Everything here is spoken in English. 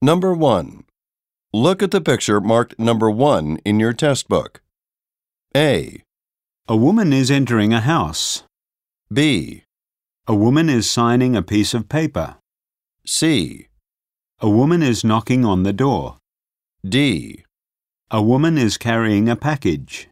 Number 1. Look at the picture marked number 1 in your test book. A, A woman is entering a house. B, A woman is signing a piece of paper. C, A woman is knocking on the door. D. A woman is carrying a package.